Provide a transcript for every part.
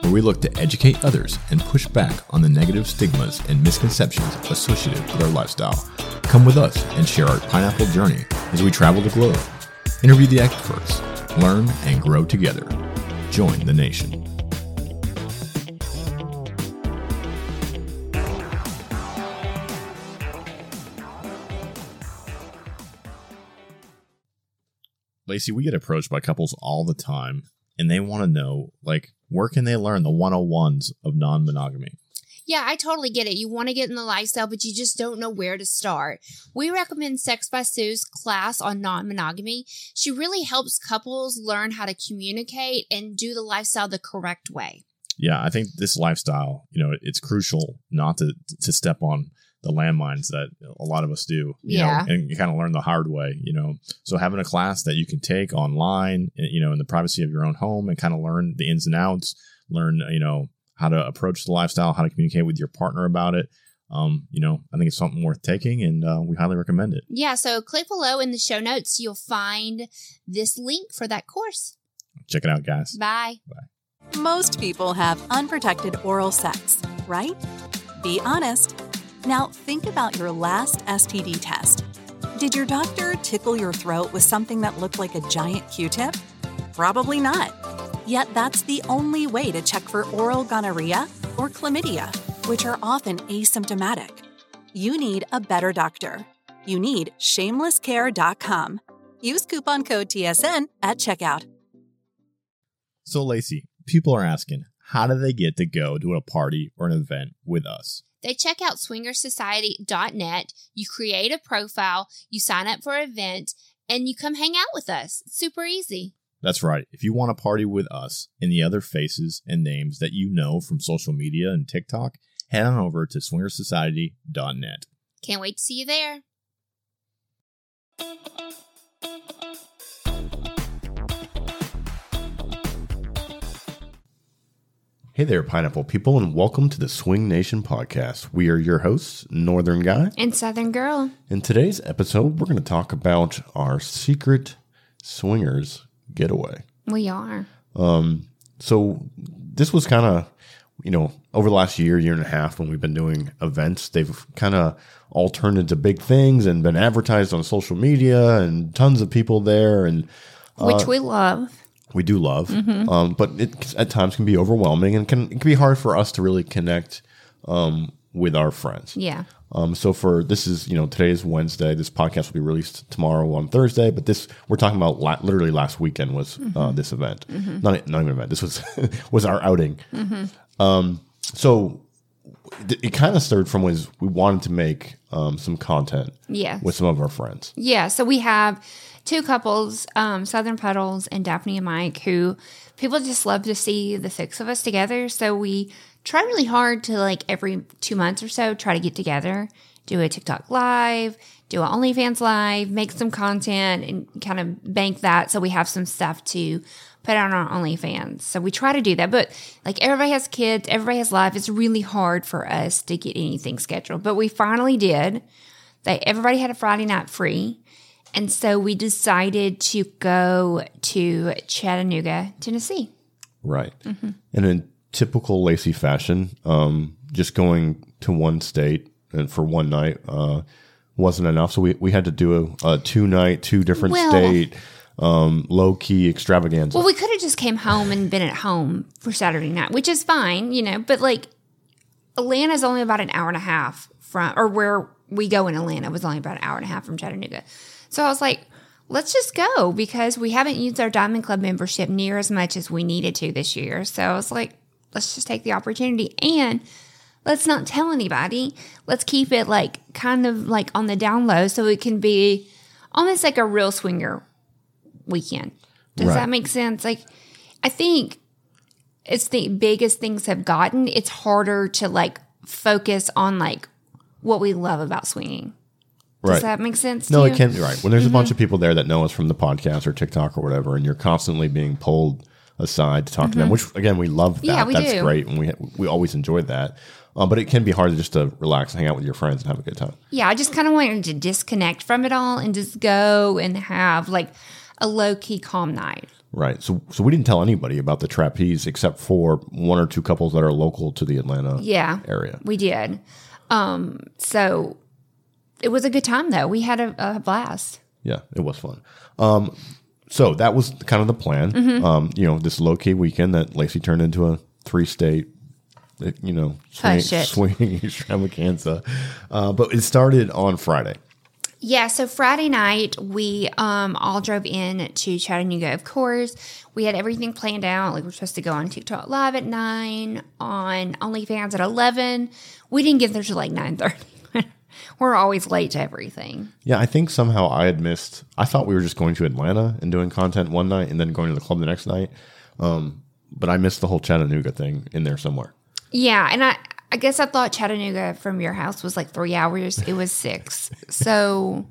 where we look to educate others and push back on the negative stigmas and misconceptions associated with our lifestyle. Come with us and share our pineapple journey as we travel the globe. Interview the experts, learn and grow together. Join the nation. Lacy, we get approached by couples all the time and they want to know like where can they learn the 101s of non-monogamy? Yeah, I totally get it. You want to get in the lifestyle, but you just don't know where to start. We recommend Sex by Sue's class on non monogamy. She really helps couples learn how to communicate and do the lifestyle the correct way. Yeah, I think this lifestyle, you know, it's crucial not to to step on the landmines that a lot of us do, you Yeah. know, and you kind of learn the hard way, you know. So having a class that you can take online, eh, you know, in the privacy of your own home and kind of learn the ins and outs, learn, you know, how to approach the lifestyle, how to communicate with your partner about it. Um, you know, I think it's something worth taking and uh, we highly recommend it. Yeah, so click below in the show notes. You'll find this link for that course. Check it out, guys. Bye. Bye. Most people have unprotected oral sex, right? Be honest. Now, think about your last STD test. Did your doctor tickle your throat with something that looked like a giant Q tip? Probably not. Yet, that's the only way to check for oral gonorrhea or chlamydia, which are often asymptomatic. You need a better doctor. You need shamelesscare.com. Use coupon code TSN at checkout. So Lacy, people are asking, how do they get to go to a party or an event with us? They check out swingersociety.net. You create a profile, you sign up for an event, and you come hang out with us. It's super easy. That's right. If you want to party with us and the other faces and names that you know from social media and TikTok, head on over to swingersociety.net. Can't wait to see you there. Hey there, pineapple people, and welcome to the Swing Nation podcast. We are your hosts, Northern Guy. And Southern Girl. In today's episode, we're going to talk about our secret swingers getaway. We are. Um, so, this was kind of, you know, over the last year, year and a half, when we've been doing events, they've kind of all turned into big things and been advertised on social media and tons of people there. And Which we love. We do love, um, but it at times can be overwhelming and can it can be hard for us to really connect um, with our friends. Yeah. Um, so for this is you know today is Wednesday. This podcast will be released tomorrow on Thursday. But this we're talking about la- literally last weekend was uh, this event, not not even event. This was was our outing. Um, so it kind of started from was we wanted to make um, some content Yes. with some of our friends. Yeah, so we have two couples, um, Southern Puddles and Daphne and Mike, who people just love to see the six of us together. So we try really hard to like every two months or so try to get together, do a TikTok live, do an OnlyFans live, make some content and kind of bank that so we have some stuff to put on our OnlyFans. So we try to do that. But like everybody has kids, everybody has life. It's really hard for us to get anything scheduled. But we finally did. They everybody had a Friday night free. And so we decided to go to Chattanooga, Tennessee. Right. And in typical Lacy fashion, um, just going to one state and for one night uh, wasn't enough. So we, we had to do a, a two night, two different Well- state, um, low key extravaganza. Well, we could have just came home and been at home for Saturday night, which is fine, you know, but like Atlanta is only about an hour and a half from, or where we go in Atlanta was only about an hour and a half from Chattanooga. So I was like, let's just go because we haven't used our Diamond Club membership near as much as we needed to this year. So I was like, let's just take the opportunity and let's not tell anybody. Let's keep it like kind of like on the down low so it can be almost like a real swinger weekend. Does Right. that make sense? Like, I think it's the biggest things have gotten, it's harder to like focus on like what we love about swinging. Does right. that make sense? no, it you? can. Right. When there's a bunch of people there that know us from the podcast or TikTok or whatever, and you're constantly being pulled aside to talk to them, which again we love that. Mm-hmm. Yeah, we That's do. great, and we we always enjoyed that. Um, but it can be hard to just to relax and hang out with your friends and have a good time. Yeah, I just kind of wanted to disconnect from it all and just go and have like a low key calm night. Right. So so we didn't tell anybody about the trapeze except for one or two couples that are local to the Atlanta Yeah. area. We did. Um, so it was a good time though. We had a, a blast. Yeah, it was fun. Um, so that was kind of the plan. Mm-hmm. Um, you know, this low key weekend that Lacy turned into a three state, you know, swing, Oh, swinging extravaganza. Uh, but it started on Friday. Yeah, so Friday night we um all drove in to Chattanooga, of course. We had everything planned out. Like we're supposed to go on TikTok live at nine, on OnlyFans at eleven. We didn't get there till like nine thirty. We're always late to everything. Yeah, I think somehow I had missed. I thought we were just going to Atlanta and doing content one night and then going to the club the next night. Um, but I missed the whole Chattanooga thing in there somewhere. Yeah, and I I guess I thought Chattanooga from your house was like three hours. It was six. So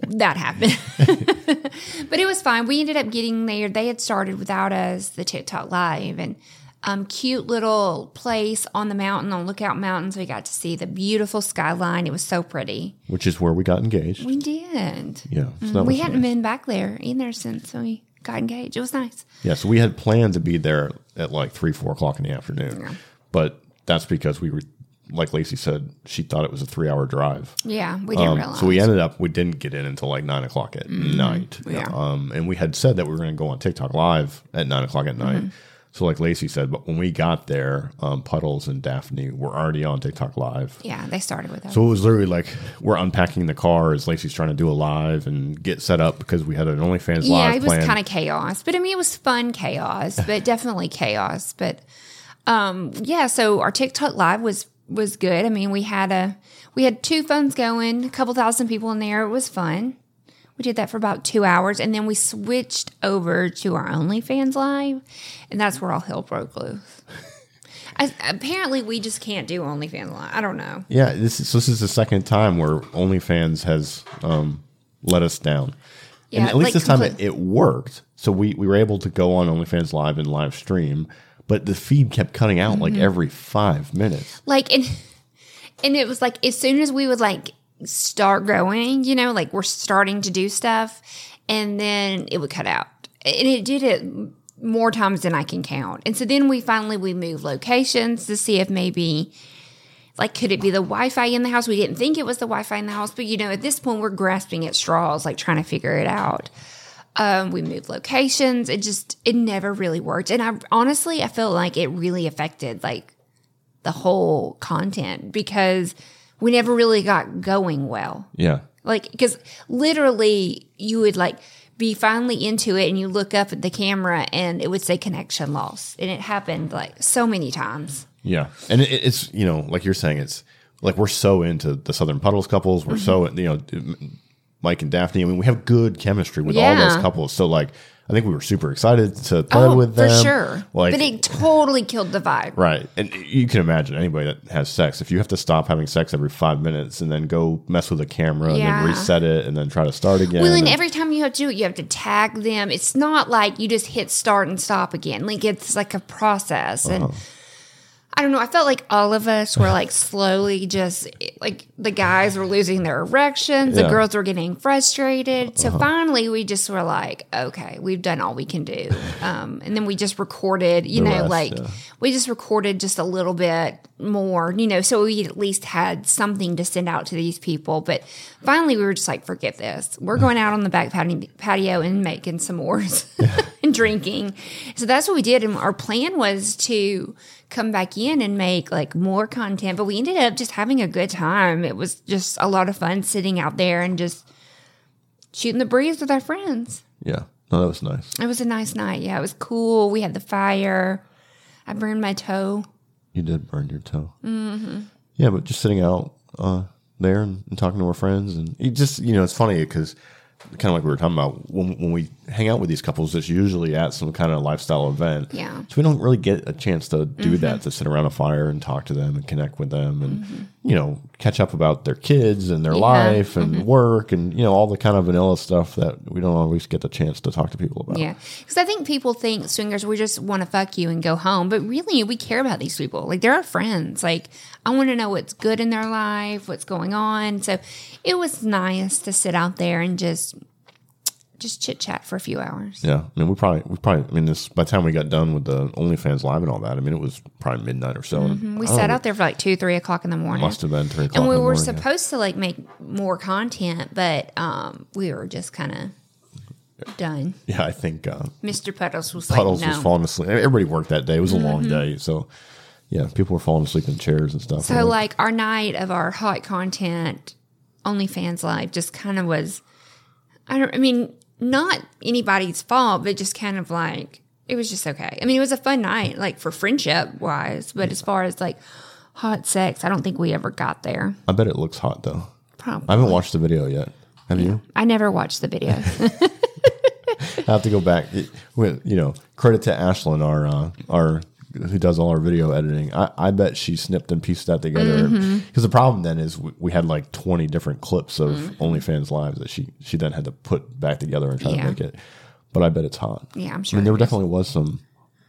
that happened. but it was fine. We ended up getting there. They had started without us, the TikTok live and um, cute little place on the mountain on Lookout Mountain. So we got to see the beautiful skyline. It was so pretty. Which is where we got engaged. We did. Yeah, so that we hadn't nice. been back there either since we got engaged. It was nice. Yeah, so we had planned to be there at like three, four o'clock in the afternoon. Yeah. But that's because we were, like Lacy said, she thought it was a three hour drive. Yeah, we didn't Um, realize. so we ended up, we didn't get in until like nine o'clock at night. Yeah. Um, and we had said that we were going to go on TikTok live at nine o'clock at night. So, like Lacy said, but when we got there, um, Puddles and Daphne were already on TikTok live. yeah, they started with us. So it was literally like we're unpacking the car as Lacy's trying to do a live and get set up because we had an OnlyFans Yeah, live it was kind of chaos, but I mean, it was fun chaos, but definitely chaos. But um, yeah, so our TikTok live was was good. I mean, we had a we had two phones going, a couple thousand people in there. It was fun. We did that for about two hours, and then we switched over to our OnlyFans live, and that's where all hell broke loose. I, apparently, we just can't do OnlyFans live. I don't know. Yeah, this is so this is the second time where OnlyFans has um, let us down. and Yeah, at least like this time it, it worked. So we, we were able to go on OnlyFans live and live stream, but the feed kept cutting out Mm-hmm. like every five minutes. like and and it was like as soon as we would like start going you know like we're starting to do stuff and then it would cut out. And it did it more times than i can count. And so then we finally we moved locations to see if maybe like could it be the wi-fi in the house? We didn't think it was the wi-fi in the house but you know at this point we're grasping at straws like trying to figure it out. Um, we moved locations. It just it never really worked. And i honestly i felt like it really affected like the whole content because we never really got going well. Yeah. Like, because literally you would like be finally into it and you look up at the camera and it would say connection loss. And it happened like so many times. Yeah. And it, it's, you know, like you're saying, it's like we're so into the Southern Puddles couples. We're so, Mm-hmm. you know, Mike and Daphne. I mean, we have good chemistry with all those couples. So, like, I think we were super excited to play with them. Oh, for sure. Like, but it totally killed the vibe. Right. And you can imagine anybody that has sex, if you have to stop having sex every five minutes and then go mess with the camera and then reset it and then try to start again. Well, and and- every time you have to do it, you have to tag them. It's not like you just hit start and stop again. Like it's like a process. And Uh-huh. I don't know. I felt like all of us were like slowly just like the guys were losing their erections, the Yeah. Uh-huh. girls were getting frustrated. So finally, we just were like, okay, we've done all we can do. Um, and then we just recorded, you The know, rest, like yeah. we just recorded just a little bit more, you know, so we at least had something to send out to these people. But finally, we were just like, forget this. We're going out on the back patio, and making s'mores and drinking. So that's what we did. And our plan was to come back in and make like more content. But we ended up just having a good time. It was just a lot of fun sitting out there and just shooting the breeze with our friends. yeah. No, that was nice. It was a nice night. Yeah, it was cool. We had the fire. I burned my toe. You did burn your toe. Mm-hmm. Yeah, but just sitting out uh, there and, and talking to our friends. And you just, you know, it's funny because kind of like we were talking about when, when we hang out with these couples, it's usually at some kind of lifestyle event. Yeah. Mm-hmm. So we don't really get a chance to do that to sit around a fire and talk to them and connect with them and you know catch up about their kids and their Yeah. life and work and you know all the kind of vanilla stuff that we don't always get the chance to talk to people about. Yeah, because I think people think swingers we just want to fuck you and go home, but really we care about these people. Like they're our friends. Like I want to know what's good in their life, what's going on. So it was nice to sit out there and just just chit chat for a few hours. Yeah, I mean, we probably, we probably, I mean, this by the time we got done with the OnlyFans live and all that, I mean, it was probably midnight or so. Mm-hmm. We sat know, out there for like two, three o'clock in the morning. Must have been three o'clock. and we in the were morning, yeah. supposed to like make more content, but um, we were just kind of done. Yeah, I think uh, Mr. Puddles was Puddles like, no. was falling asleep. Everybody worked that day. It was a long day, so yeah, people were falling asleep in chairs and stuff. So And, like our night of our hot content OnlyFans live just kind of was I don't I mean, not anybody's fault, but just kind of like it was just okay. I mean, it was a fun night, like for friendship wise, but as far as like hot sex, I don't think we ever got there. I bet it looks hot though. Probably. I haven't watched the video yet. Have you? I never watched the video. I have to go back. It- with, you know, credit to Ashlyn, our uh, our who does all our video editing. I, I bet she snipped and pieced that together. Because Mm-hmm. the problem then is we, we had like twenty different clips of Mm-hmm. OnlyFans lives that she she then had to put back together and try Yeah. to make it. But I bet it's hot. Yeah, I'm sure. I mean, there definitely was some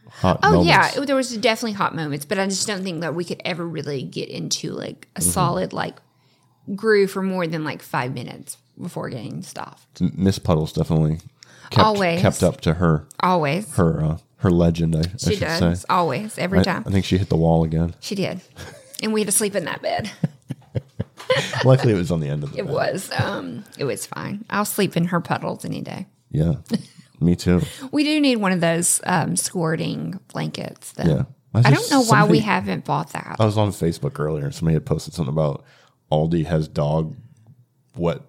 hot. Oh moments. yeah, there was definitely hot moments, but I just don't think that we could ever really get into like Mm-hmm. a solid like groove for more than like five minutes before getting stopped. Miss Puddles definitely kept, Always. kept up to her Always. her uh, her legend. I, I She should does. say. Always. Every I, time. I think she hit the wall again. She did. And we had to sleep in that bed. Luckily, it was on the end of the It bed. was um it was fine. I'll sleep in her puddles any day. Yeah, me too. We do need one of those um squirting blankets though. Yeah. I don't just- know why we haven't bought that. I was on Facebook earlier and somebody had posted something about Aldi has dog wet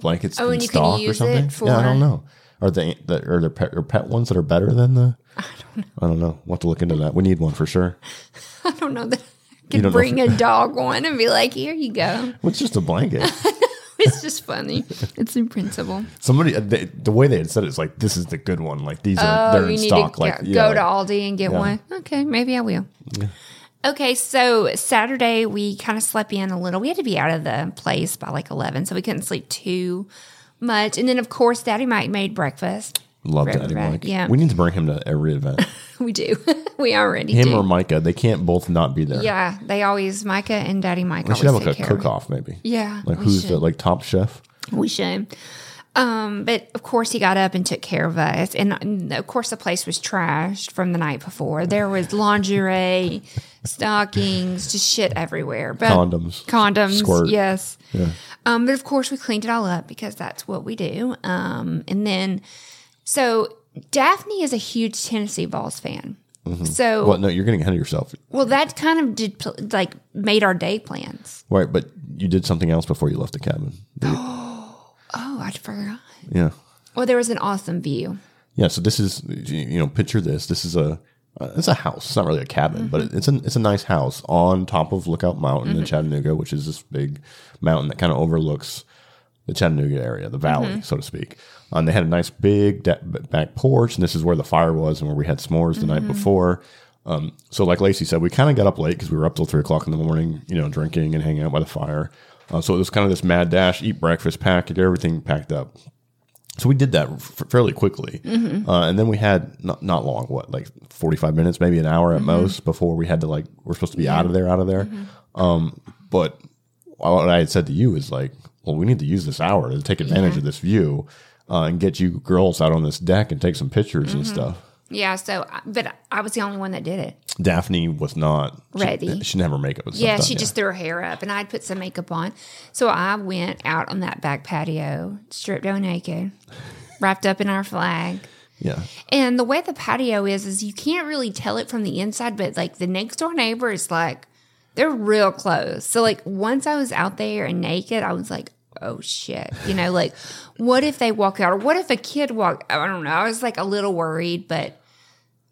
blankets Oh, in and you can stock or something. yeah, I don't know. Are they the, are there pet, are pet ones that are better than the? I don't know. I don't know. We'll have to look into that. We need one for sure. I don't know that I You could don't know bring a dog one and be like, here you go. Well, it's just a blanket. It's just funny. It's in principle. Somebody uh, they, the way they had said it is like this is the good one. Like these are Oh, they're you in need stock. to like go, yeah, go to Aldi and get Yeah. one. Okay, maybe I will. Okay, so Saturday we kind of slept in a little. We had to be out of the place by like eleven, so we couldn't sleep too much. And then, of course, Daddy Mike made breakfast. Love Daddy. Mike. Yeah, we need to bring him to every event. we do. we already him do. or Micah, they can't both not be there. yeah, they always Micah and Daddy Mike. we should have like a cook off maybe. Yeah, like who's the like top chef? We should. Um, but of course, he got up and took care of us. And of course, the place was trashed from the night before. There was lingerie, stockings, just shit everywhere. But Condoms, condoms, squirt. yes. Yeah. Um, but of course, we cleaned it all up because that's what we do. Um, and then, so Daphne is a huge Tennessee Vols fan. So, Well, no, you're getting ahead of yourself. well, that kind of did like made our day plans. Right, but you did something else before you left the cabin. Oh, I forgot. yeah. Well, there was an awesome view. Yeah, so this is you know, picture this. This is a uh, it's a house. It's not really a cabin, but it's a it's a nice house on top of Lookout Mountain in Chattanooga, which is this big mountain that kind of overlooks the Chattanooga area, the valley, so to speak. Um, they had a nice big de- back porch, and this is where the fire was and where we had s'mores the night before. Um, so, like Lacy said, we kind of got up late because we were up till three o'clock in the morning, you know, drinking and hanging out by the fire. Uh, so it was kind of this mad dash, eat breakfast, pack, get everything packed up. So we did that f- fairly quickly, uh, and then we had not not long, what like forty five minutes, maybe an hour at most, before we had to like we're supposed to be out of there, out of there. Um, but what I had said to you is like, well, we need to use this hour to take advantage of this view uh, and get you girls out on this deck and take some pictures and stuff. Yeah, so uh, but I was the only one that did it. Daphne was not she- Ready. She, didn't have makeup. Yeah, done she just threw her hair up, and I'd put some makeup on. So I went out on that back patio, stripped down naked, wrapped up in our flag. yeah. And the way the patio is, is you can't really tell it from the inside, but like the next door neighbor is like, they're real close. So like once I was out there and naked, I was like, oh shit, you know, like what if they walk out, or what if a kid walk? I don't know. I was like a little worried, but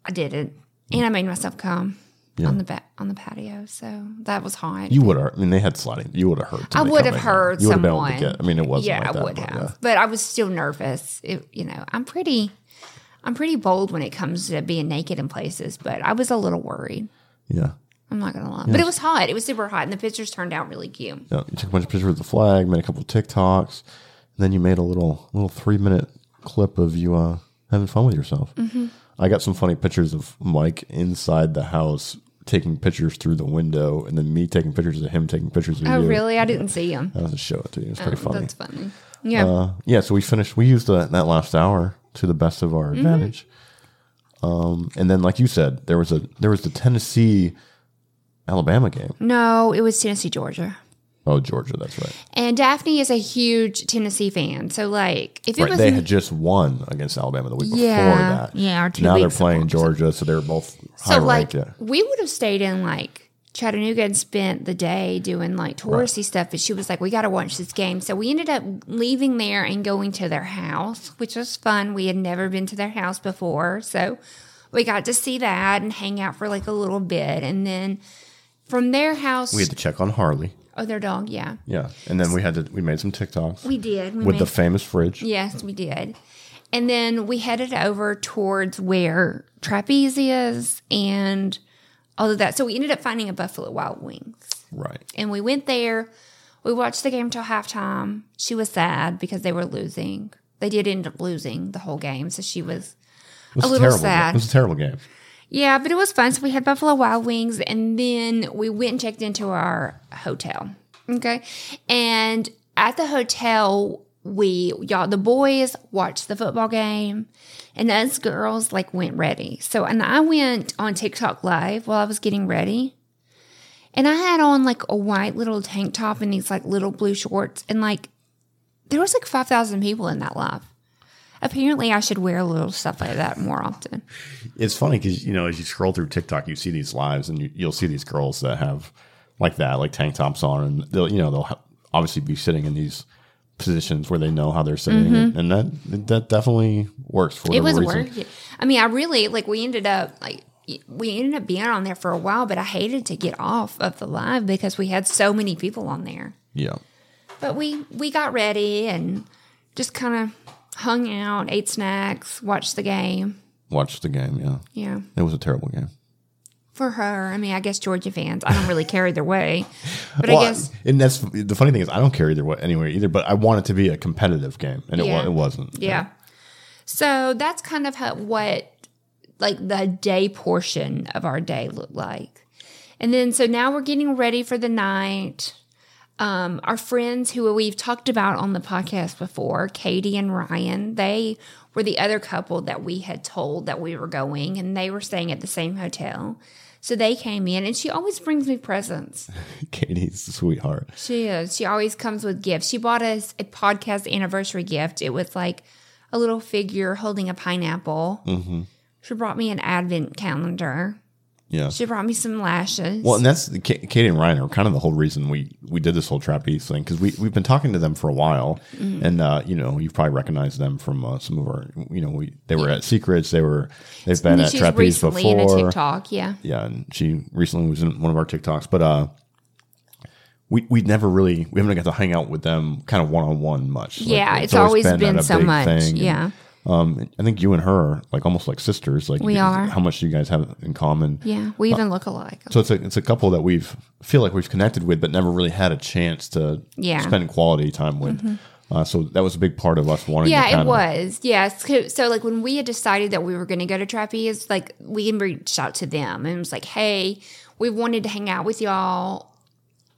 I didn't, and I made myself come. Yeah. on the on the patio. So that was hot. You would have. I mean, they had sliding. You would have heard. I would have heard You would have been someone. get. I mean, it wasn't. yeah, like I that, would but, have, yeah. but I was still nervous. It, you know, I'm pretty, I'm pretty bold when it comes to being naked in places, but I was a little worried. Yeah. I'm not gonna lie, but it was hot. It was super hot, and the pictures turned out really cute. Yeah, you took a bunch of pictures with the flag, made a couple of TikToks, and then you made a little little three minute clip of you uh, having fun with yourself. Mm-hmm. I got some funny pictures of Mike inside the house taking pictures through the window, and then me taking pictures of him taking pictures of Oh, you. Oh, really? I didn't see him. I have to show it to you. It's pretty funny. That's funny. Yeah. Uh, yeah, so we finished. We used the, that last hour to the best of Mm-hmm. our advantage. Um, and then, like you said, there was a there was the Tennessee Alabama game. no, it was Tennessee, Georgia. Oh, Georgia, that's right. And Daphne is a huge Tennessee fan. So, like, if it Right, was they had just won against Alabama the week before that. yeah, or two now they're playing before. Georgia, so they're both high so, like. Yeah. we would have stayed in like Chattanooga and spent the day doing like touristy stuff. But she was like, "We got to watch this game." So we ended up leaving there and going to their house, which was fun. We had never been to their house before, so we got to see that and hang out for like a little bit, and then from their house, We had to check on Harley. Oh, their dog, yeah, Yeah, and then we had to we made some TikToks we did. We with the famous fridge. Yes, we did. And then we headed over towards where Trapeze is and all of that. So we ended up finding a Buffalo Wild Wings. Right. And we went there. We watched the game till halftime. She was sad because they were losing. They did end up losing the whole game. So she was was A little terrible. sad. It was a terrible game. Yeah, but it was fun. So we had Buffalo Wild Wings, and then we went and checked into our hotel. Okay, and at the hotel, we y'all the boys watched the football game, and us girls like went ready. So and I went on TikTok live while I was getting ready, and I had on like a white little tank top and these like little blue shorts, and like there was like five thousand people in that live. Apparently, I should wear a little stuff like that more often. It's funny because you know as you scroll through TikTok, you see these lives, and you, you'll see these girls that have like that, like tank tops on, and they'll you know they'll obviously be sitting in these positions where they know how they're sitting, and, and that that definitely works for Mm-hmm. it was reason. worth it. I mean, I really like. We ended up like we ended up being on there for a while, but I hated to get off of the live because we had so many people on there. Yeah. But we we got ready and just kind of hung out, ate snacks, watched the game. Watched the game. Yeah. Yeah, It was a terrible game. for her. I mean, I guess Georgia fans. I don't really care either way, but Well, I guess and that's the funny thing is I don't care either way anyway either, but I want it to be a competitive game, and it, Yeah. wa- it wasn't. Yeah. So that's kind of how, what like the day portion of our day looked like. And then so now we're getting ready for the night. Um, our friends who we've talked about on the podcast before, Katie and Ryan, they were the other couple that we had told that we were going, and they were staying at the same hotel. So they came in, and she always brings me presents. Katie's a sweetheart. She is. She always comes with gifts. She bought us a podcast anniversary gift. It was like a little figure holding a pineapple. Mm-hmm. She brought me an advent calendar. Yeah. She brought me some lashes. Well, and that's the, Ka- Katie and Ryan are kind of the whole reason we we did this whole trapeze thing because we we've been talking to them for a while, Mm-hmm. and uh, you know you've probably recognized them from uh, some of our you know we they were at Secrets, they were they've been at She's trapeze recently in a. TikTok. Yeah. Yeah, and she recently was in one of our TikToks, but uh, we we never really we haven't got to hang out with them kind of one on one much. Like, Yeah, it's always been at a so much, thing, and, yeah. Um, I think you and her are like almost like sisters. Like We you- are. How much do you guys have in common? Yeah. We even look alike. So it's a it's a couple that we've feel like we've connected with, but never really had a chance to Yeah. Mm-hmm. spend quality time with. Uh, so that was a big part of us wanting. to Yeah, it was. Yes. So, so, like, when we had decided that we were going to go to Trapeze, like, we reached out to them and it was like, hey, we wanted to hang out with y'all.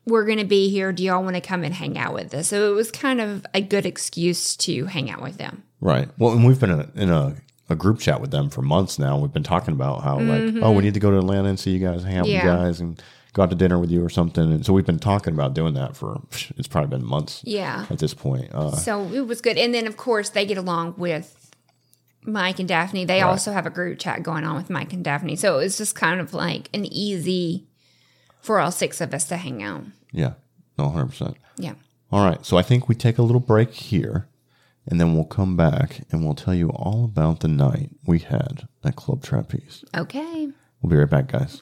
We're going to be here. Do y'all want to come and hang out with us? So it was kind of a good excuse to hang out with them. Right. Well, and we've been in a, in a, a group chat with them for months now. We've been talking about how like, oh, we need to go to Atlanta and see you guys, hang out with Mm-hmm. You guys, and go out to dinner with you or something. And so we've been talking about doing that for it's probably been months. Yeah. At this point, uh, So it was good. And then, of course, they get along with Mike and Daphne. They also have a group chat going on with Mike and Daphne. So it was just kind of like an easy for all six of us to hang out. yeah, no, hundred percent. Yeah. All right. So I think we take a little break here, and then we'll come back and we'll tell you all about the night we had at Club Trapeze. Okay. We'll be right back, guys.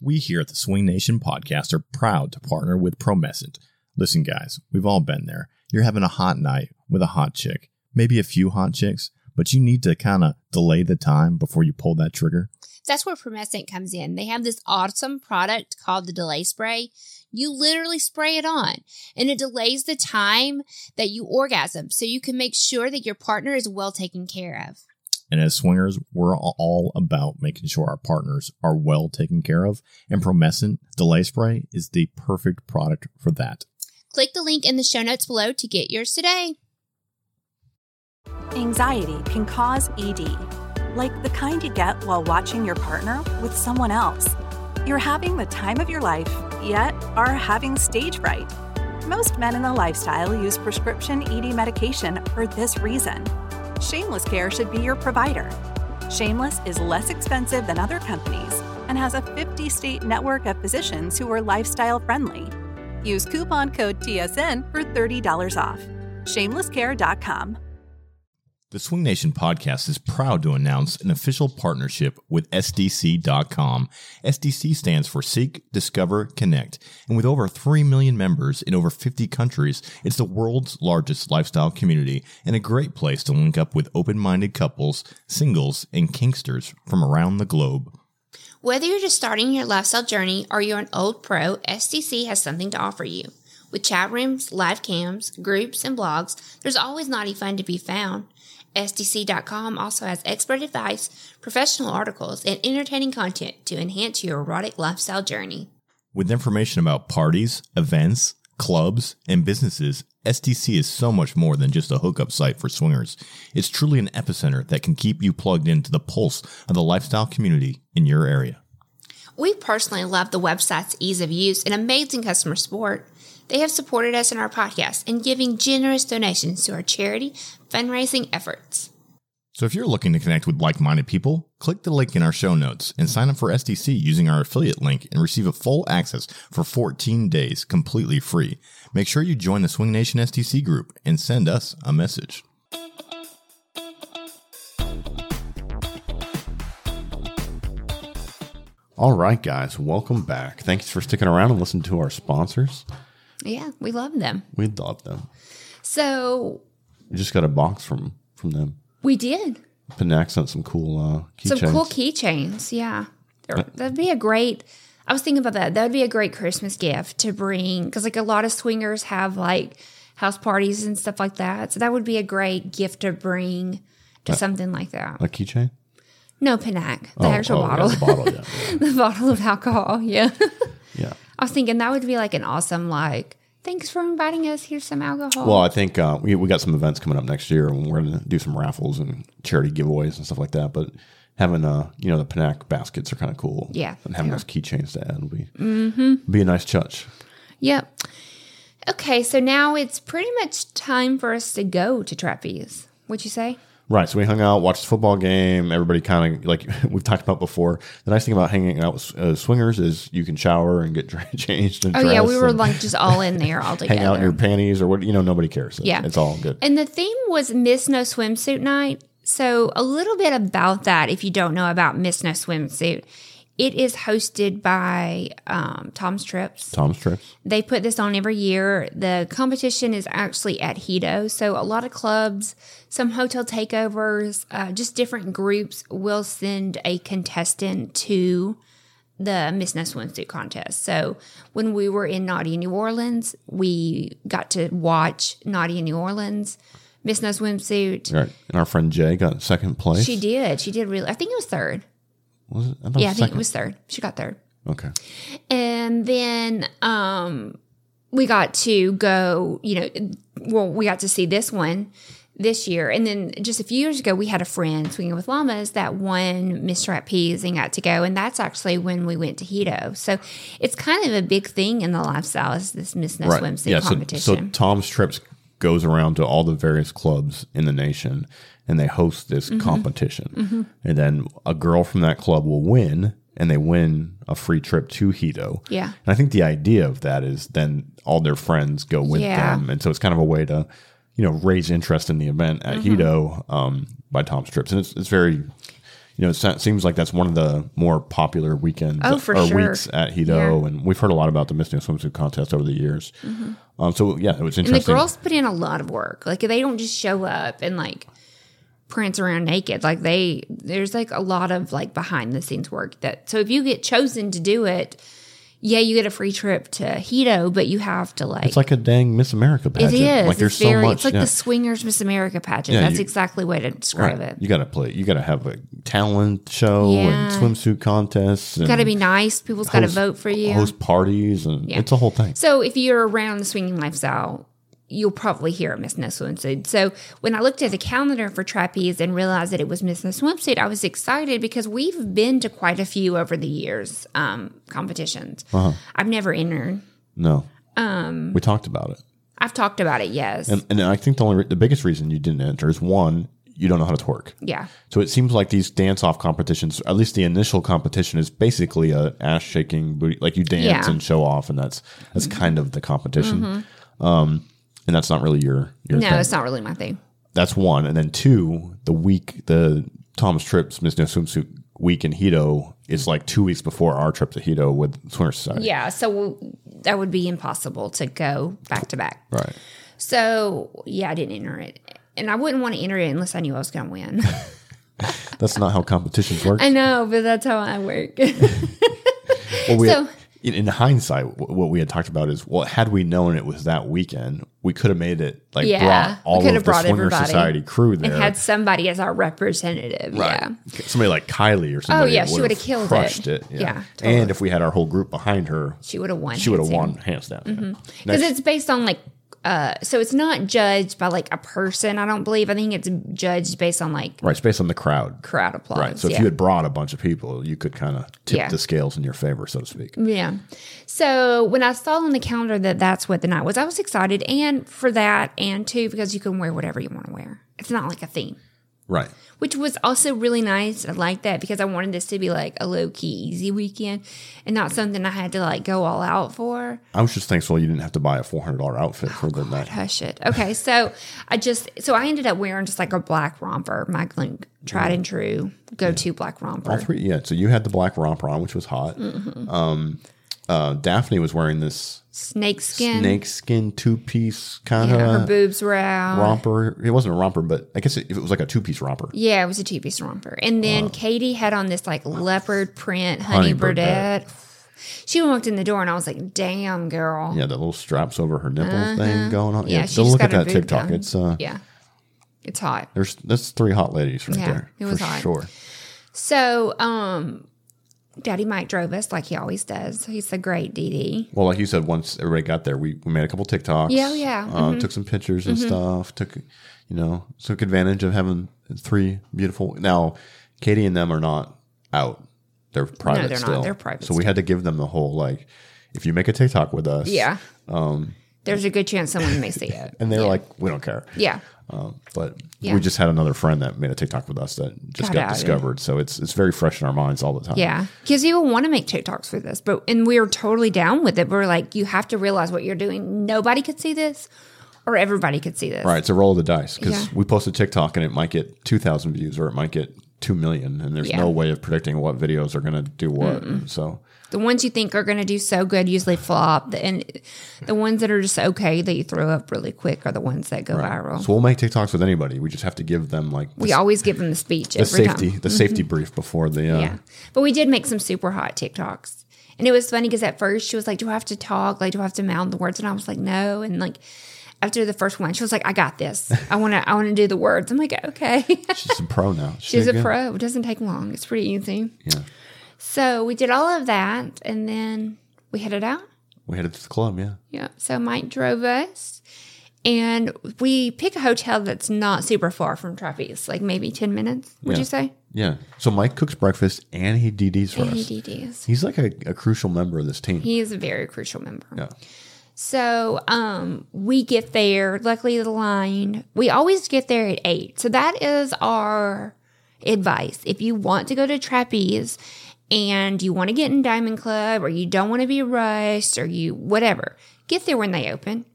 We here at the Swing Nation podcast are proud to partner with Promescent. Listen, guys, we've all been there. You're having a hot night with a hot chick, maybe a few hot chicks, but you need to kind of delay the time before you pull that trigger. That's where Promescent comes in. They have this awesome product called the Delay Spray. You literally spray it on and it delays the time that you orgasm so you can make sure that your partner is well taken care of. And as swingers, we're all about making sure our partners are well taken care of. And Promescent Delay Spray is the perfect product for that. Click the link in the show notes below to get yours today. Anxiety can cause ED, like the kind you get while watching your partner with someone else. You're having the time of your life, yet are having stage fright. Most men in the lifestyle use prescription ED medication for this reason. Shameless Care should be your provider. Shameless is less expensive than other companies and has a 50 state network of physicians who are lifestyle friendly. Use coupon code TSN for $30 off. Shamelesscare.com. The Swing Nation podcast is proud to announce an official partnership with SDC.com. SDC stands for Seek, Discover, Connect. And with over 3 million members in over 50 countries, it's the world's largest lifestyle community and a great place to link up with open minded couples, singles, and kinksters from around the globe. Whether you're just starting your lifestyle journey or you're an old pro, SDC has something to offer you. With chat rooms, live cams, groups, and blogs, there's always naughty fun to be found. SDC.com also has expert advice, professional articles, and entertaining content to enhance your erotic lifestyle journey. With information about parties, events, clubs, and businesses, SDC is so much more than just a hookup site for swingers. It's truly an epicenter that can keep you plugged into the pulse of the lifestyle community in your area. We personally love the website's ease of use and amazing customer support. They have supported us in our podcast and giving generous donations to our charity fundraising efforts. So if you're looking to connect with like-minded people, click the link in our show notes and sign up for SDC using our affiliate link and receive a full access for 14 days completely free. Make sure you join the Swing Nation SDC group and send us a message. All right, guys, welcome back. Thanks for sticking around and listening to our sponsors. Yeah, we love them. We love them. So We just got a box from from them. we did Pinaq sent some cool uh, some keychains. cool keychains. Yeah, They're- that'd be a great. I was thinking about that. That would be a great Christmas gift to bring because like a lot of swingers have like house parties and stuff like that. So that would be a great gift to bring to something like that. A keychain? No, Pinaq, the Oh, actual oh, yeah, bottle, the bottle, yeah. yeah. the bottle of alcohol. Yeah. yeah. I was thinking that would be like an awesome like. Thanks for inviting us. Here's some alcohol. Well, I think uh, we we got some events coming up next year, and we're going to do some raffles and charity giveaways and stuff like that. But having uh, you know, the Pinaq baskets are kind of cool. Yeah, and having those keychains to add will be be a nice touch. Yep. Okay, so now it's pretty much time for us to go to Trapeze. What'd you say? Right. So we hung out, watched the football game. Everybody kind of like we've talked about before. The nice thing about hanging out with uh, swingers is you can shower and get dra- changed and Oh yeah, we were like just all in there all together. hang out in your panties or what you know. Nobody cares. Yeah. it's all good. And the theme was Miss No Swimsuit Night. So, a little bit about that if you don't know about Miss No Swimsuit. It is hosted by um, Tom's Trips. Tom's trips. They put this on every year. The competition is actually at Hedo. So, a lot of clubs, some hotel takeovers, uh, just different groups will send a contestant to the Miss No Swimsuit contest. So, when we were in Naughty New Orleans, we got to watch Naughty New Orleans, Miss No Swimsuit. Right. And our friend Jay got second place. She did. She did really. I think it was third. Was it? I Yeah, I think second. it was third. She got third. Okay. And then um we got to go, you know, well, we got to see this one this year. And then just a few years ago, we had a friend swinging with llamas that won Miss Trapeze and got to go. And that's actually when we went to Hedo. So it's kind of a big thing in the lifestyle is this Miss No Swimsuit Yeah. So, competition. so Tom's trips goes around to all the various clubs in the nation, and they host this Mm-hmm. competition. And then a girl from that club will win, and they win a free trip to Hedo. Yeah. And I think the idea of that is then all their friends go with Yeah. them, and so it's kind of a way to, you know, raise interest in the event at Mm-hmm. Hedo um, by Tom's trips, and it's it's very. you know, it seems like that's one of the more popular weekends Oh, for or sure. weeks at Hedo, Yeah. Mm-hmm. and we've heard a lot about the Miss New Swimsuit contest over the years. Um, so yeah, it was And interesting. the girls put in a lot of work. Like they don't just show up and like prance around naked. Like they there's like a lot of like behind the scenes work that so if you get chosen to do it, yeah, you get a free trip to Hedo, but you have to like it's like a dang Miss America pageant. is. Like there's very so much. it's like yeah. the swingers Miss America pageant. Yeah, That's you- exactly way to describe Right. it. You got to play. You got to have a talent show Yeah. and swimsuit contests. And Got to be nice. People's got to vote for you. Host parties, and it's a whole thing. So if you're around the swinging lifestyle, you'll probably hear Miss No Swimsuit. So when I looked at the calendar for trapeze and realized that it was Miss No Swimsuit, I was excited because we've been to quite a few over the years um, competitions. Uh-huh. I've never entered. No, um, we talked about it, I've talked about it. Yes. and and I think the only re- the biggest reason you didn't enter is one, you don't know how to twerk. yeah. So it seems like these dance off competitions, at least the initial competition, is basically a ass shaking booty, like you dance Yeah. Mm-hmm. and show off, and that's that's kind of the competition. Um, and that's not really your your No, thing. it's not really my thing. That's one, and then two, the week the Thomas Trips Miss No Swimsuit week in Hedo is like two weeks before our trip to Hedo with Swinger Society. Yeah. So that would be impossible to go back to back. Right. So yeah, I didn't enter it. And I wouldn't want to enter it unless I knew I was going to win. That's not how competitions work. I know, but that's how I work. Well, we So- in, in hindsight, wh- what we had talked about is, well, had we known it was that weekend, we could have made it like Yeah, brought all of have the Swinger Society crew there. and had somebody as our representative. Yeah. Somebody like Kylie or somebody. Oh, yeah, she would would've killed it. crushed it. Yeah. Yeah, totally. And if we had our whole group behind her, She would have won. she would have won hands down. Because mm-hmm. Next- it's based on like, uh, so it's not judged by like a person. I don't believe. I think it's judged based on like right, it's based on the crowd. crowd applause. Right. So if yeah. you had brought a bunch of people, you could kind of tip Yeah. the scales in your favor, so to speak. Yeah. So when I saw on the calendar that that's what the night was, I was excited, and for that, and two because you can wear whatever you want to wear. It's not like a theme, Right. which was also really nice. I like that because I wanted this to be like a low key, easy weekend, and not something I had to like go all out for. I was just thankful you didn't have to buy a four hundred dollar outfit for the night. Hush it. Okay, so I just so I ended up wearing just like a black romper, my like, tried and true go to black romper. All three, yeah. So you had the black romper on, which was hot. Mm-hmm. Um, uh, Daphne was wearing this Snake skin. snakeskin two piece kind Yeah, her boobs were out. romper. It wasn't a romper, but I guess it, it was like a two piece romper. Yeah, it was a two piece romper. And then Katie had on this like leopard print honey, Honey Birdette. She walked in the door and I was like, damn, girl. Yeah, the little straps over her nipples thing going on. Uh-huh. Yeah, Yeah, just look at that TikTok. done. It's uh, Yeah. It's hot. there's that's three hot ladies right Yeah, there. it was for hot. sure. So, um, Daddy Mike drove us like he always does. He's a great DD. Well, like you said, once everybody got there, we, we made a couple TikToks. Yeah, yeah. Mm-hmm. Uh, Took some pictures and stuff. Took, you know, took advantage of having three beautiful. Now, Katie and them are not out. They're private no, they're not. They're private So we had to give them the whole like, if you make a TikTok with us, Yeah. There's a good chance someone may see it. and they're yeah. like, we don't care. yeah. Um, but Yeah. we just had another friend that made a TikTok with us that just Got got, discovered. So it's it's very fresh in our minds all the time. Yeah, because people want to make TikToks for this, but and we are totally down with it. We're like, you have to realize what you're doing. Nobody could see this, or everybody could see this. Right. It's a roll of the dice because Yeah. we post a TikTok and it might get 2,000 views or it might get 2 million. And there's Yeah. no way of predicting what videos are going to do what. So, The ones you think are going to do so good usually flop, and the ones that are just okay that you throw up really quick are the ones that go viral. so we'll make TikToks with anybody. We just have to give them like the, we always give them the speech the every safety, time. the safety brief before the, uh, Yeah, but we did make some super hot TikToks, and it was funny because at first she was like, "Do I have to talk? Like, do I have to mouth the words?" And I was like, "No." And like after the first one, she was like, "I got this. I want to. I want to do the words." I'm like, "Okay." she's a pro now. She's a good. pro. It doesn't take long. It's pretty easy. Yeah. So we did all of that, and then we headed out. We headed to the club. Yeah. Yeah. So Mike drove us, and we pick a hotel that's not super far from Trapeze, like maybe ten minutes. Would Yeah. you say? Yeah. So Mike cooks breakfast and he DDs for And us. he DDs. He's like a, a crucial member of this team. He is a very crucial member. yeah. So um, we get there. Luckily, the line we always get there at eight. So that is our advice. If you want to go to trapeze and you want to get in Diamond Club, or you don't want to be rushed, or you whatever, get there when they open.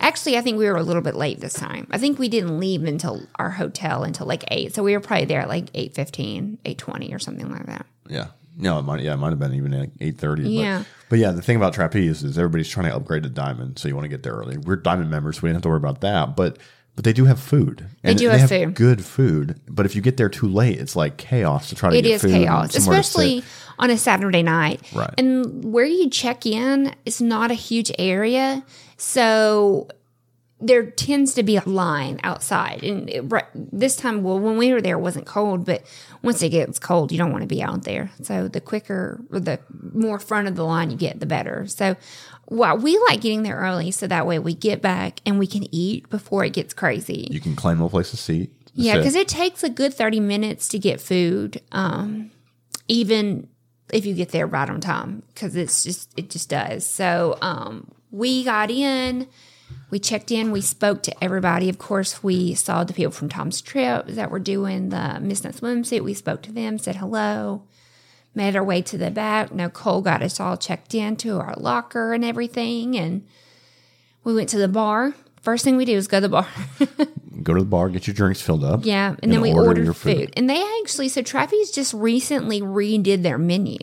Actually, I think we were a little bit late this time. I think we didn't leave until our hotel until like eight, so we were probably there at like 8.15, 8.20 or something like that. Yeah. No, it might. Yeah, it might have been even like eight thirty. Yeah. But, but yeah, the thing about trapeze is everybody's trying to upgrade to diamond, so you want to get there early. We're diamond members, so we didn't have to worry about that. But but they do have food. They do have food. Good food. But if you get there too late, it's like chaos to try to It get food and chaos, especially on a Saturday night. Right. And where you check in is not a huge area. So there tends to be a line outside. And it, right, this time, well, when we were there, it wasn't cold, but once it gets cold, you don't want to be out there. So the quicker or the more front of the line you get, the better. So well, we like getting there early so that way we get back and we can eat before it gets crazy. You can claim a place to seat. Yeah, because it takes a good 30 minutes to get food, um, even if you get there right on time, because it's just, it just does. So um, we got in, we checked in, we spoke to everybody. Of course, we saw the people from Tom's Trip that were doing the Miss Nut swimsuit. We spoke to them, said hello, made our way to the back. Nicole got us all checked into our locker and everything. And we went to the bar. First thing we do is go to the bar. Go to the bar, get your drinks filled up. Yeah, and, then we ordered food. And they actually, so Trappy's just recently redid their menu.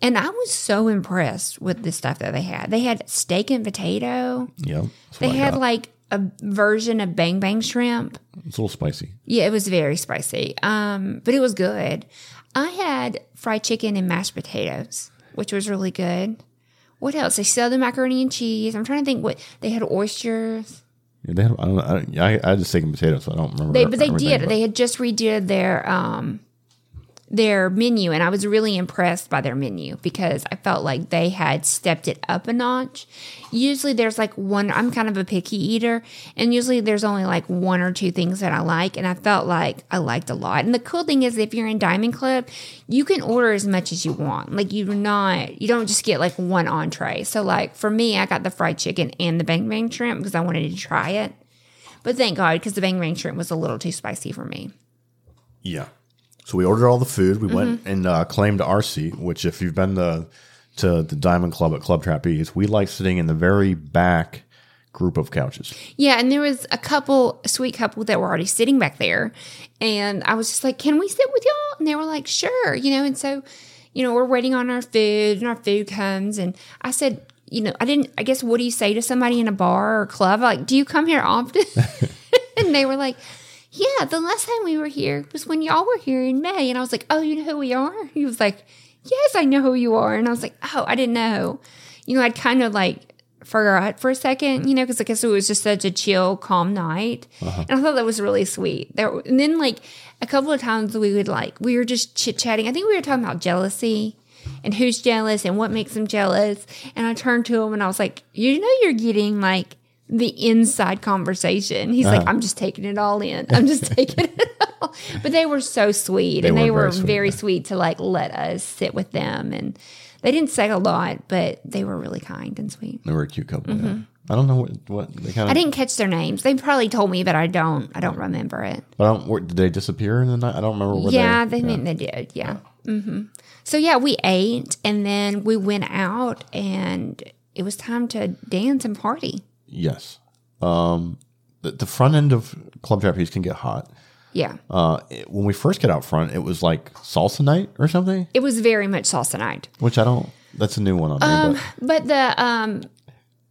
And I was so impressed with the stuff that they had. They had steak and potato. Yeah. They had got. like a version of bang bang shrimp. it's a little spicy. Yeah, it was very spicy. Um, but it was good. I had fried chicken and mashed potatoes, which was really good. What else? They sell the macaroni and cheese. I'm trying to think what they had oysters. Yeah, they had, I don't know. I, I, I just steak and potatoes, so I don't remember. They, but they did. but- They had just redid their um their menu, and I was really impressed by their menu because I felt like they had stepped it up a notch. Usually, there's like one. I'm kind of a picky eater, and usually there's only like one or two things that I like, and I felt like I liked a lot. And the cool thing is, if you're in Diamond Club, you can order as much as you want. Like you're not, you don't just get like one entree. So like for me, I got the fried chicken and the bang bang shrimp because I wanted to try it. But thank God, because the bang bang shrimp was a little too spicy for me. Yeah. So we ordered all the food. We went Mm-hmm. and uh, claimed our seat. Which, if you've been to to the Diamond Club at Club Trapeze, we like sitting in the very back group of couches. Yeah, and there was a couple, a sweet couple that were already sitting back there. And I was just like, can we sit with y'all? And they were like, sure, you know, and so, you know, we're waiting on our food and our food comes. And I said, you know, I didn't, I guess, what do you say to somebody in a bar or club? Like, do you come here often? and they were like, yeah, the last time we were here was when y'all were here in May. And I was like, oh, you know who we are? He was like, yes, I know who you are. And I was like, oh, I didn't know. You know, I'd kind of like forgot for a second, you know, because I guess it was just such a chill, calm night. Uh-huh. And I thought that was really sweet. There, and then like a couple of times we would like, we were just chit chatting. I think we were talking about jealousy and who's jealous and what makes them jealous. And I turned to him and I was like, you know, you're getting like, the inside conversation. He's like, I'm just taking it all in. I'm just taking it all. But they were so sweet and were they very were sweet, very sweet to like let us sit with them. And they didn't say a lot, but they were really kind and sweet. They were a cute couple. Yeah. I don't know what, what they kind of. Mm-hmm. I didn't catch their names. They probably told me, but I don't. I don't remember it. I don't. Where, did they disappear in the night? I don't remember. Where yeah, they, they think they did. Yeah. hmm So yeah, we ate and then we went out and it was time to dance and party. Yes. Um, the, the front end of Club Trapeze can get hot. Yeah. Uh, it- when we first get out front, it was like salsa night or something, It was very much salsa night. which I don't. That's a new one on me. But But the um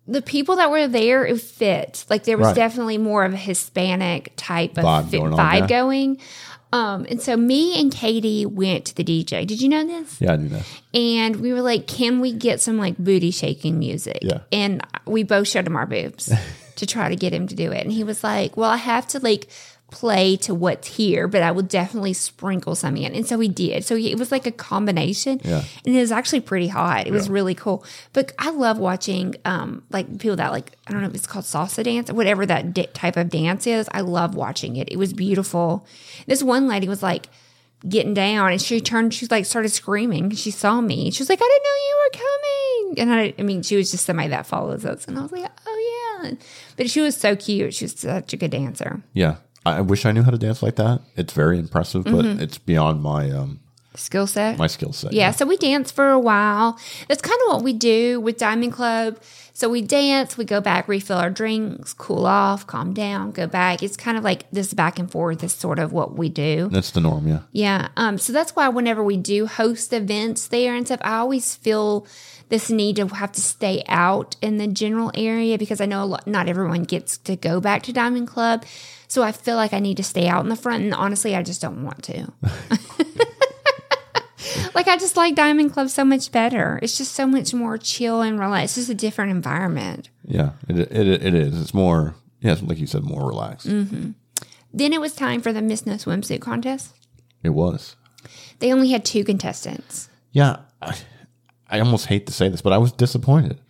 the people that were there, it fit. Like there was Right. definitely more of a Hispanic type of Vibe fit- going on, vibe yeah. going. Um, and so me and Katie went to the DJ. Did you know this? yeah, I knew that. And we were like, can we get some like booty shaking music? Yeah. And we both showed him our boobs to try to get him to do it. And he was like, well, I have to like play to what's here, but I will definitely sprinkle some in. And so he did. So it was like a combination. Yeah. And it was actually pretty hot. It was really cool. But I love watching um like people that like, I don't know if it's called salsa dance whatever that di- type of dance is. I love watching it. It was beautiful. This one lady was like, getting down and she turned she like started screaming she saw me she was like i didn't know you were coming and i i mean she was just somebody that follows us and i was like oh yeah but she was so cute she was such a good dancer Yeah, I, wish I knew how to dance like that. It's very impressive, but Mm-hmm. it's beyond my um skill set. my skill set. Yeah, so we dance for a while. That's kind of what we do with Diamond Club. So we dance, we go back, refill our drinks, cool off, calm down, go back. It's kind of like this back and forth is sort of what we do. That's the norm, yeah. Yeah. Um, so that's why whenever we do host events there and stuff, I always feel this need to have to stay out in the general area because I know a lot, not everyone gets to go back to Diamond Club. So I feel like I need to stay out in the front. And honestly, I just don't want to. like I just like Diamond Club so much better. It's just so much more chill and relaxed. It's just a different environment. Yeah, it, it, it is. It's more, yeah, like you said, more relaxed. Mm-hmm. Then it was time for the Miss No Swimsuit contest. It was. They only had two contestants. Yeah, I, I almost hate to say this, but I was disappointed.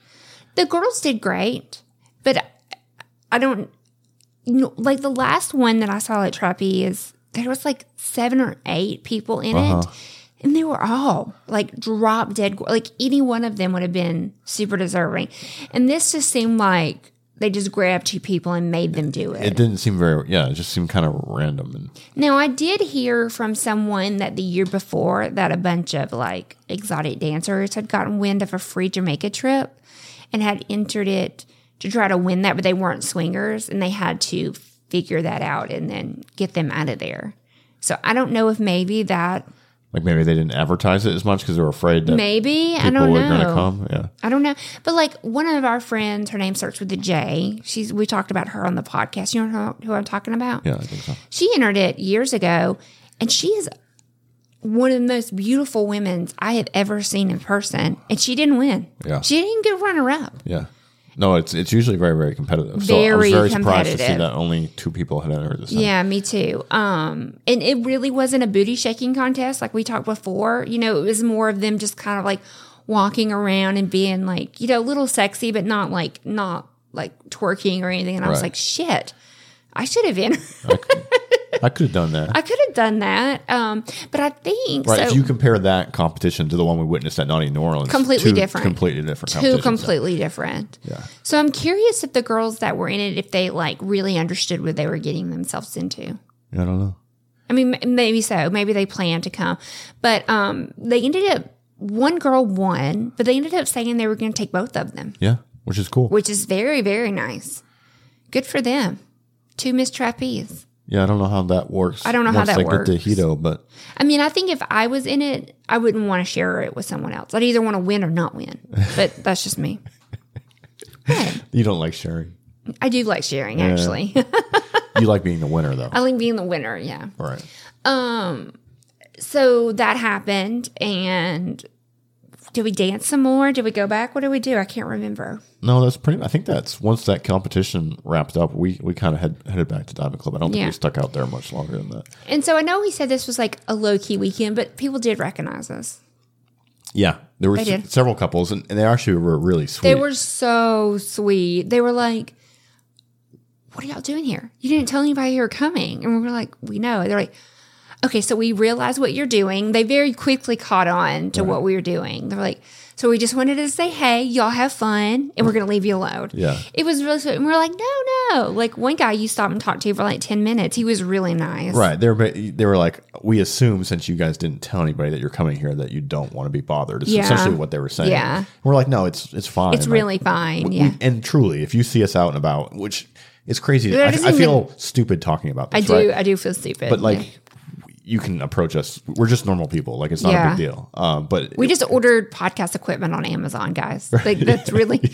The girls did great, but I don't like the last one that I saw at Trapeze. There was like seven or eight people in it, uh-huh. and they were all like drop dead. Like any one of them would have been super deserving, and this just seemed like they just grabbed two people and made them do it. It didn't seem very, yeah, it just seemed kind of random. And Now, I did hear from someone that the year before that a bunch of like exotic dancers had gotten wind of a free Jamaica trip and had entered it to try to win that, but they weren't swingers and they had to figure that out and then get them out of there. So I don't know if maybe that, like maybe they didn't advertise it as much because they were afraid that maybe, I don't know. were going to come. Yeah. I don't know. But like one of our friends, her name starts with a J. She's, we talked about her on the podcast. You know who, who I'm talking about? Yeah, I think so. She entered it years ago, and she is one of the most beautiful women I have ever seen in person. And she didn't win. Yeah. She didn't get runner up. Yeah. No, it's it's usually very very competitive. Very so I was Very surprised to see that only two people had entered this. time. Yeah, me too. Um, and it really wasn't a booty shaking contest like we talked before. You know, it was more of them just kind of like walking around and being like, you know, a little sexy, but not like not like twerking or anything. And I was like, shit, I should have entered. I could have done that. I could have done that. Um, but I think Right. so. if you compare that competition to the one we witnessed at Naughty New Orleans, Completely different. completely different, two completely different. Yeah. So I'm curious if the girls that were in it, if they like really understood what they were getting themselves into. I don't know. I mean, maybe so. Maybe they planned to come, but um, they ended up one girl won, but they ended up saying they were going to take both of them, Yeah, which is cool. which is very very nice. Good for them. Two Miss Trapeze. Yeah, I don't know how that works. I don't know how that they get to works. Hedo, but I mean, I think if I was in it, I wouldn't want to share it with someone else. I'd either want to win or not win. But that's just me. you don't like sharing. I do like sharing, actually. You like being the winner, though. I like being the winner. Yeah. All right. Um, so that happened and did we dance some more did we go back what did we do i can't remember No, that's pretty. I think that's once that competition wrapped up, we we kind of had headed back to Diamond Club. I don't think Yeah. we stuck out there much longer than that. and so i know he said this was like a low-key weekend but people did recognize us Yeah, there were s- several couples, and, and they actually were really sweet. they were so sweet they were like what are y'all doing here you didn't tell anybody you were coming and we were like we know they're like okay so we realize what you're doing they very quickly caught on to uh-huh. what we were doing they're like so we just wanted to say hey y'all have fun and we're gonna leave you alone Yeah. it was really sweet and we are like no no like one guy you stopped and talked to for like 10 minutes he was really nice Right. They were they were like, we assume since you guys didn't tell anybody that you're coming here that you don't want to be bothered. It's Yeah. essentially what they were saying. Yeah. And we're like, no, it's it's fine. it's Like, really fine we- yeah and truly, if you see us out and about, which is crazy, I, I feel even- stupid talking about this. i do right? i do feel stupid but like. yeah. You can approach us. We're just normal people. Like it's not a big deal. Um, but we just ordered podcast equipment on amazon guys like that's really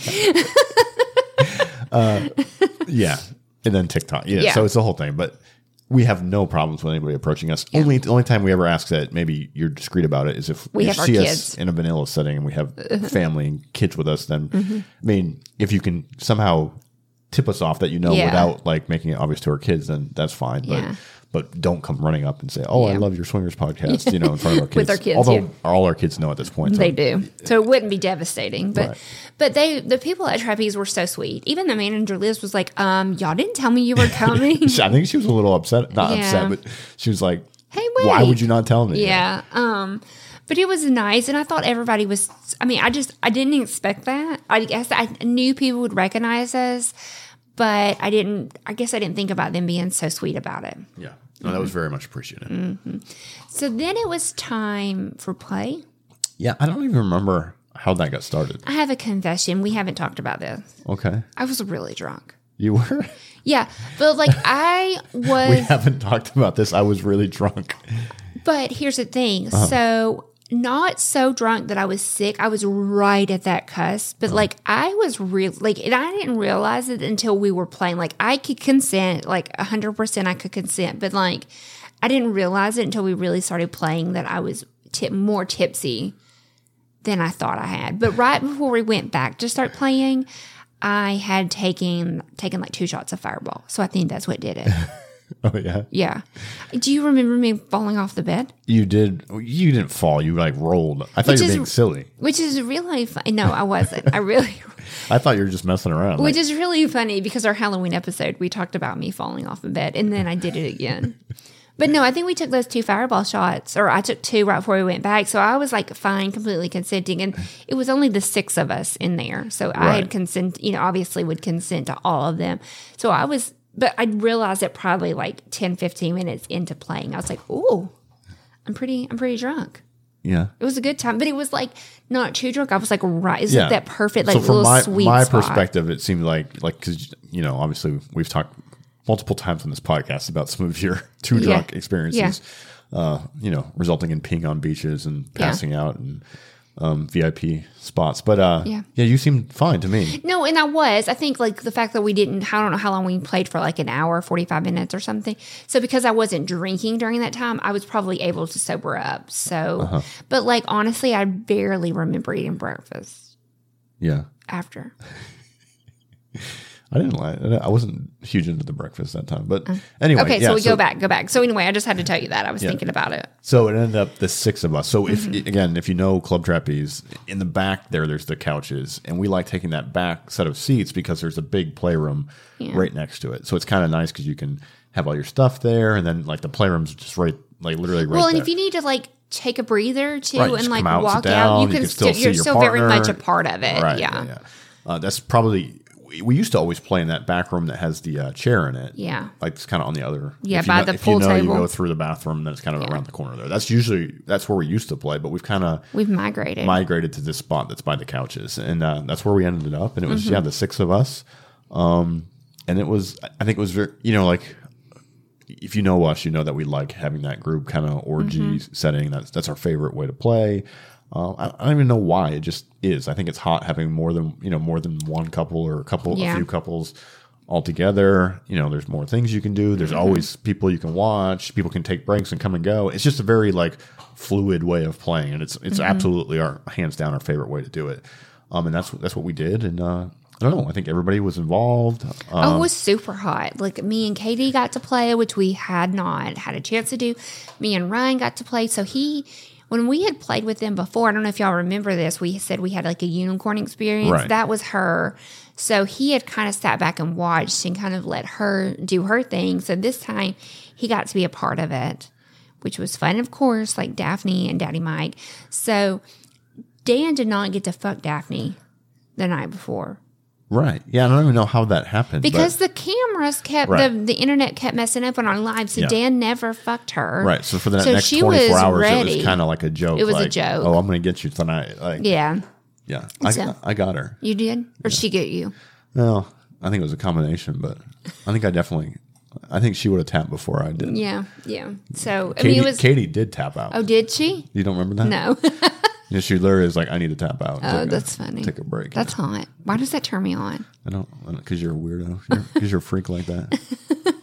Yeah. And then TikTok. Yeah, Yeah. So it's the whole thing. But we have no problems with anybody approaching us. Only the only time we ever ask that maybe you're discreet about it is if We you have see us in a vanilla setting and we have family and kids with us, then Mm-hmm. I mean, if you can somehow tip us off that you know Yeah. without like making it obvious to our kids, then that's fine. But Yeah. But don't come running up and say, "Oh, I love your swingers podcast," you know, in front of our kids. With our kids, Although yeah. all our kids know at this point. so- They do. So it wouldn't be devastating. But Right. but they the people at Trapeze were so sweet. Even the manager Liz was like, um, y'all didn't tell me you were coming. I think she was a little upset. Not Yeah. upset, but she was like, hey, "Why would you not tell me?" Yeah. Um, but it was nice and I thought everybody was I mean, I just I didn't expect that. I guess I knew people would recognize us, but I didn't I guess I didn't think about them being so sweet about it. Yeah. No, that was very much appreciated. Mm-hmm. So then it was time for play. Yeah, I don't even remember how that got started. I have a confession. We haven't talked about this. Okay, I was really drunk. you were. Yeah, but like I was. we haven't talked about this. I was really drunk. But here's the thing. Uh-huh. So not so drunk that I was sick. I was right at that cusp, but oh. like I was real like and I didn't realize it until we were playing. Like I could consent, like hundred percent I could consent, but like I didn't realize it until we really started playing that I was tip more tipsy than I thought I had. But right before we went back to start playing, I had taken taken like two shots of fireball. So I think that's what did it. Oh yeah, Yeah. Do you remember me falling off the bed? you did. You didn't fall. You like rolled. I thought Which you were is- being silly. Which is really funny. No, I wasn't. I really, I thought you were just messing around. which Like, is really funny because our Halloween episode, we talked about me falling off the bed and then I did it again. But no, I think we took those two fireball shots, or I took two right before we went back. So I was like fine, completely consenting. And it was only the six of us in there. So I had consent, you know, obviously would consent to all of them. So I was, but I realized it probably like 10, 15 minutes into playing. I was like, ooh, I'm pretty, I'm pretty drunk. yeah. It was a good time, but it was like not too drunk. I was like, right, it's Yeah. like that perfect, like so from little my sweet my spot. perspective, it seemed like like because you know obviously we've talked multiple times on this podcast about some of your too Yeah. drunk experiences. Uh, you know, resulting in peeing on beaches and Yeah. passing out and um, VIP spots. But uh, Yeah. yeah, you seemed fine to me. No, and I was. I think like the fact that we didn't. I don't know how long we played for, like an hour, forty five minutes or something. So because I wasn't drinking during that time, I was probably able to sober up. So, Uh-huh. but like honestly, I barely remember eating breakfast Yeah, after. I didn't like. I wasn't huge into the breakfast that time. But anyway, Uh, Okay, yeah, so we go back, go back. So anyway, I just had to tell you that I was Yeah. thinking about it. So it ended up the six of us. So if Mm-hmm. again, if you know Club Trapeze, in the back there, there's the couches, and we like taking that back set of seats because there's a big playroom right next to it. So it's kind of nice because you can have all your stuff there, and then like the playroom's just right, like literally right Well, and there. if you need to like take a breather too Right, just and like come out, sit walk down, out, you you can, still, still see you're your still very partner. much a part of it. right, yeah. yeah. Uh, that's probably we, used to always play in that back room that has the uh, chair in it. Yeah. like it's kind of on the other. Yeah, if you by know, the if pool you know, table. You go through the bathroom, then it's kind of around the corner there. That's usually that's where we used to play, but we've kind of We've migrated. migrated to this spot that's by the couches, and uh, that's where we ended up. And it was Mm-hmm. yeah, the six of us, um, and it was I think it was very you know like if you know us, you know that we like having that group kind of orgy Mm-hmm. setting. That's that's our favorite way to play. Uh, I, I don't even know why. It just is. I think it's hot having more than you know more than one couple or a couple Yeah. a few couples all together. You know, there's more things you can do. There's Mm-hmm. always people you can watch. People can take breaks and come and go. It's just a very like fluid way of playing, and it's it's Mm-hmm. absolutely our hands down our favorite way to do it. Um, and that's that's what we did. And uh, I don't know. I think everybody was involved. Um, Oh, it was super hot. Like me and Katie got to play, which we had not had a chance to do. Me and Ryan got to play. So he, when we had played with them before, I don't know if y'all remember this, we said we had like a unicorn experience. Right. That was her. So he had kind of sat back and watched and kind of let her do her thing. So this time he got to be a part of it, which was fun, of course, like Daphne and Daddy Mike. So Dan did not get to fuck Daphne the night before. Right. Yeah, I don't even know how that happened. but- Because the cameras kept Right. the the internet kept messing up on our lives. so Yeah. Dan never fucked her. Right. So for the So next 24 was hours, it was kind of like a joke. It was a joke. Oh, I'm going to get you tonight. Like, yeah. Yeah, I, So- got, I got her. you did, or she get you? Well, I think it was a combination, but I think I definitely, I think she would have tapped before I did. Yeah, yeah. So I mean, it was. Katie did tap out. oh, did she? you don't remember that? No. Yeah, she literally is like, I need to tap out. oh, Take a- that's funny. Take a break. That's hot. Why does that turn me on? I don't, because you're a weirdo. Because you're a freak like that.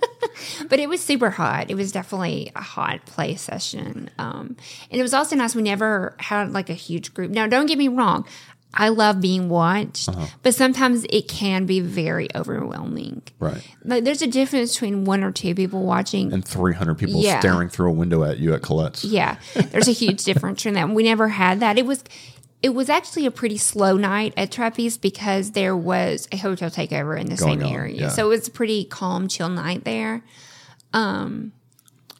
But it was super hot. It was definitely a hot play session. Um, and it was also nice. We never had like a huge group. Now, don't get me wrong. I love being watched, Uh-huh. but sometimes it can be very overwhelming. Right. Like, there's a difference between one or two people watching And 300 people Yeah. staring through a window at you at Colette's. Yeah, there's a huge difference in that. We never had that. It was it was actually a pretty slow night at Trapeze because there was a hotel takeover in the Going same on, area. yeah. So it was a pretty calm, chill night there. Um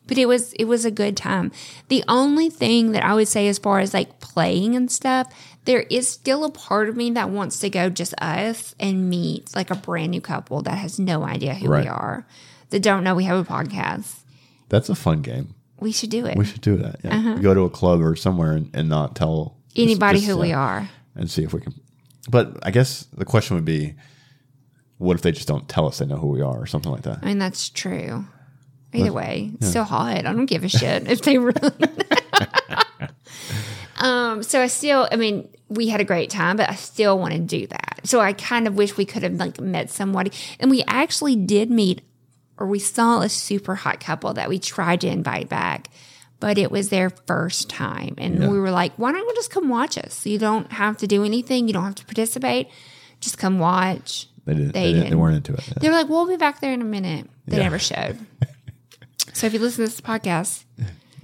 but it was it was a good time. The only thing that I would say as far as like playing and stuff, there is still a part of me that wants to go just us and meet like a brand new couple that has no idea who Right. we are, that don't know we have a podcast That's a fun game. We should do it. We should do that. Yeah. Go to a club or somewhere and, and not tell Anybody just, who we uh, are. and see if we can. But I guess the question would be, what if they just don't tell us they know who we are or something like that? I mean, that's true. Either way, it's still hot. I don't give a shit if they really. um. So I still, I mean, we had a great time, but I still want to do that. So I kind of wish we could have like met somebody, and we actually did meet, or we saw a super hot couple that we tried to invite back, but it was their first time, and we were like, why don't you just come watch us? You don't have to do anything. You don't have to participate. Just come watch. They didn't. They, They didn't, they weren't into it. Yeah. They were like, "We'll be back there in a minute." They Yeah. never showed. so if you listen to this podcast,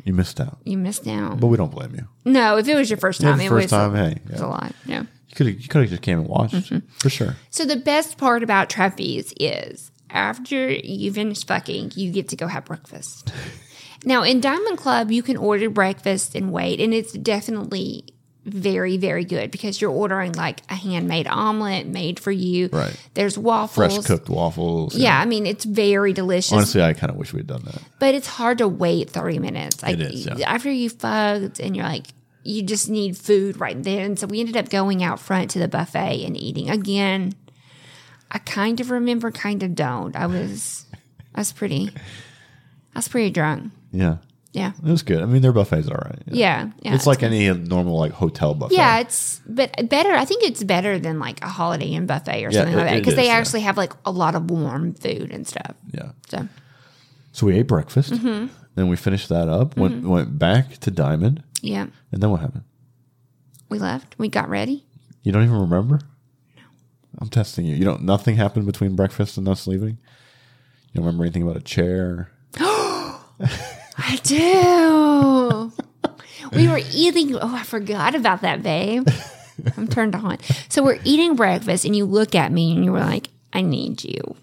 You missed out, you missed out. but we don't blame you. No, if it was your first time, it first was time, a, hey, it was a lot. Yeah. You could have. You could have just came and watched Mm-hmm. for sure. So the best part about trapeze is after you finish fucking, you get to go have breakfast. now in Diamond Club, you can order breakfast and wait, and it's definitely very, very good because you're ordering like a handmade omelet made for you. Right. There's waffles. Fresh cooked waffles. Yeah, I mean it's very delicious. Honestly, I kind of wish we had done that. but it's hard to wait 30 minutes. Like It is, yeah. after you fucked and you're like, you just need food right then. So we ended up going out front to the buffet and eating. Again, I kind of remember, kind of don't. I was, I was pretty, I was pretty drunk. Yeah, Yeah. it was good. I mean, their buffet's all right. Yeah. yeah it's like any normal like hotel buffet. yeah, it's but better. I think it's better than like a Holiday Inn buffet or Yeah, something like that because they is, yeah. actually have like a lot of warm food and stuff. yeah. So So we ate breakfast. Mm-hmm. Then we finished that up. Went went back to Diamond, yeah, and then what happened? we left. We got ready. You don't even remember? No. I'm testing you. You don't. Nothing happened between breakfast and us leaving. You don't remember anything about a chair? I do. we were eating. Oh, I forgot about that, babe. I'm turned on. So we're eating breakfast, and you look at me, and you were like, "I need you,"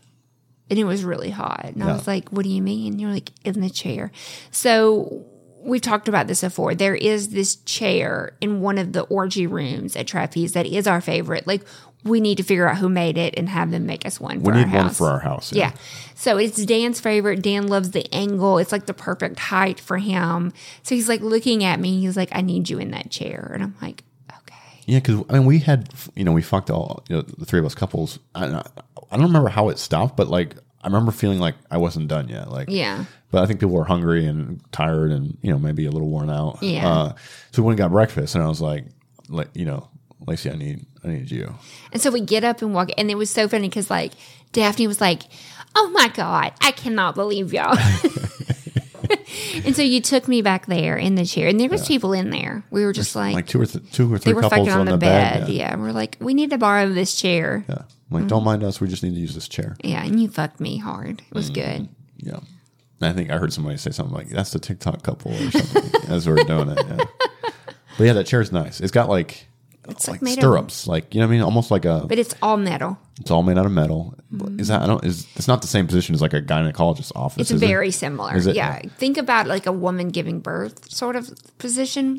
and it was really hot. And I was like, "What do you mean?" And you're like, "In the chair." So we've talked about this before. There is this chair in one of the orgy rooms at Trapeze that is our favorite. Like, we need to figure out who made it and have them make us one. We need one house. for our house. Yeah. So it's Dan's favorite. Dan loves the angle. It's like the perfect height for him. So he's like looking at me. He's like, I need you in that chair. And I'm like, okay. Yeah, because I mean, we had you know we fucked all you know, the three of us couples. I, I don't remember how it stopped, but like I remember feeling like I wasn't done yet. Like Yeah. but I think people were hungry and tired and you know maybe a little worn out. Yeah. Uh, so we went and got breakfast, and I was like, like you know, Lacy, I need I need you. And so we get up and walk. And it was so funny because like Daphne was like, oh my God, I cannot believe y'all. and so you took me back there in the chair. And there was people in there. We were just like, Like two or th- two or they three were couples fucking on, on the, bed. bed. Yeah. Yeah. And we're like, we need to borrow this chair. Yeah. I'm like, don't mind us. We just need to use this chair. Yeah. And you fucked me hard. It was Mm. good. Yeah. And I think I heard somebody say something like, "That's the TikTok couple" or something as we were doing it. Yeah. But yeah, that chair's nice. It's got like It's like, like, made of, stirrups, like you know what I mean, almost like a. but it's all metal. It's all made out of metal. Is that I don't is it's not the same position as like a gynecologist's office. It's is it? very similar. Is it? Yeah. Think about like a woman giving birth sort of position,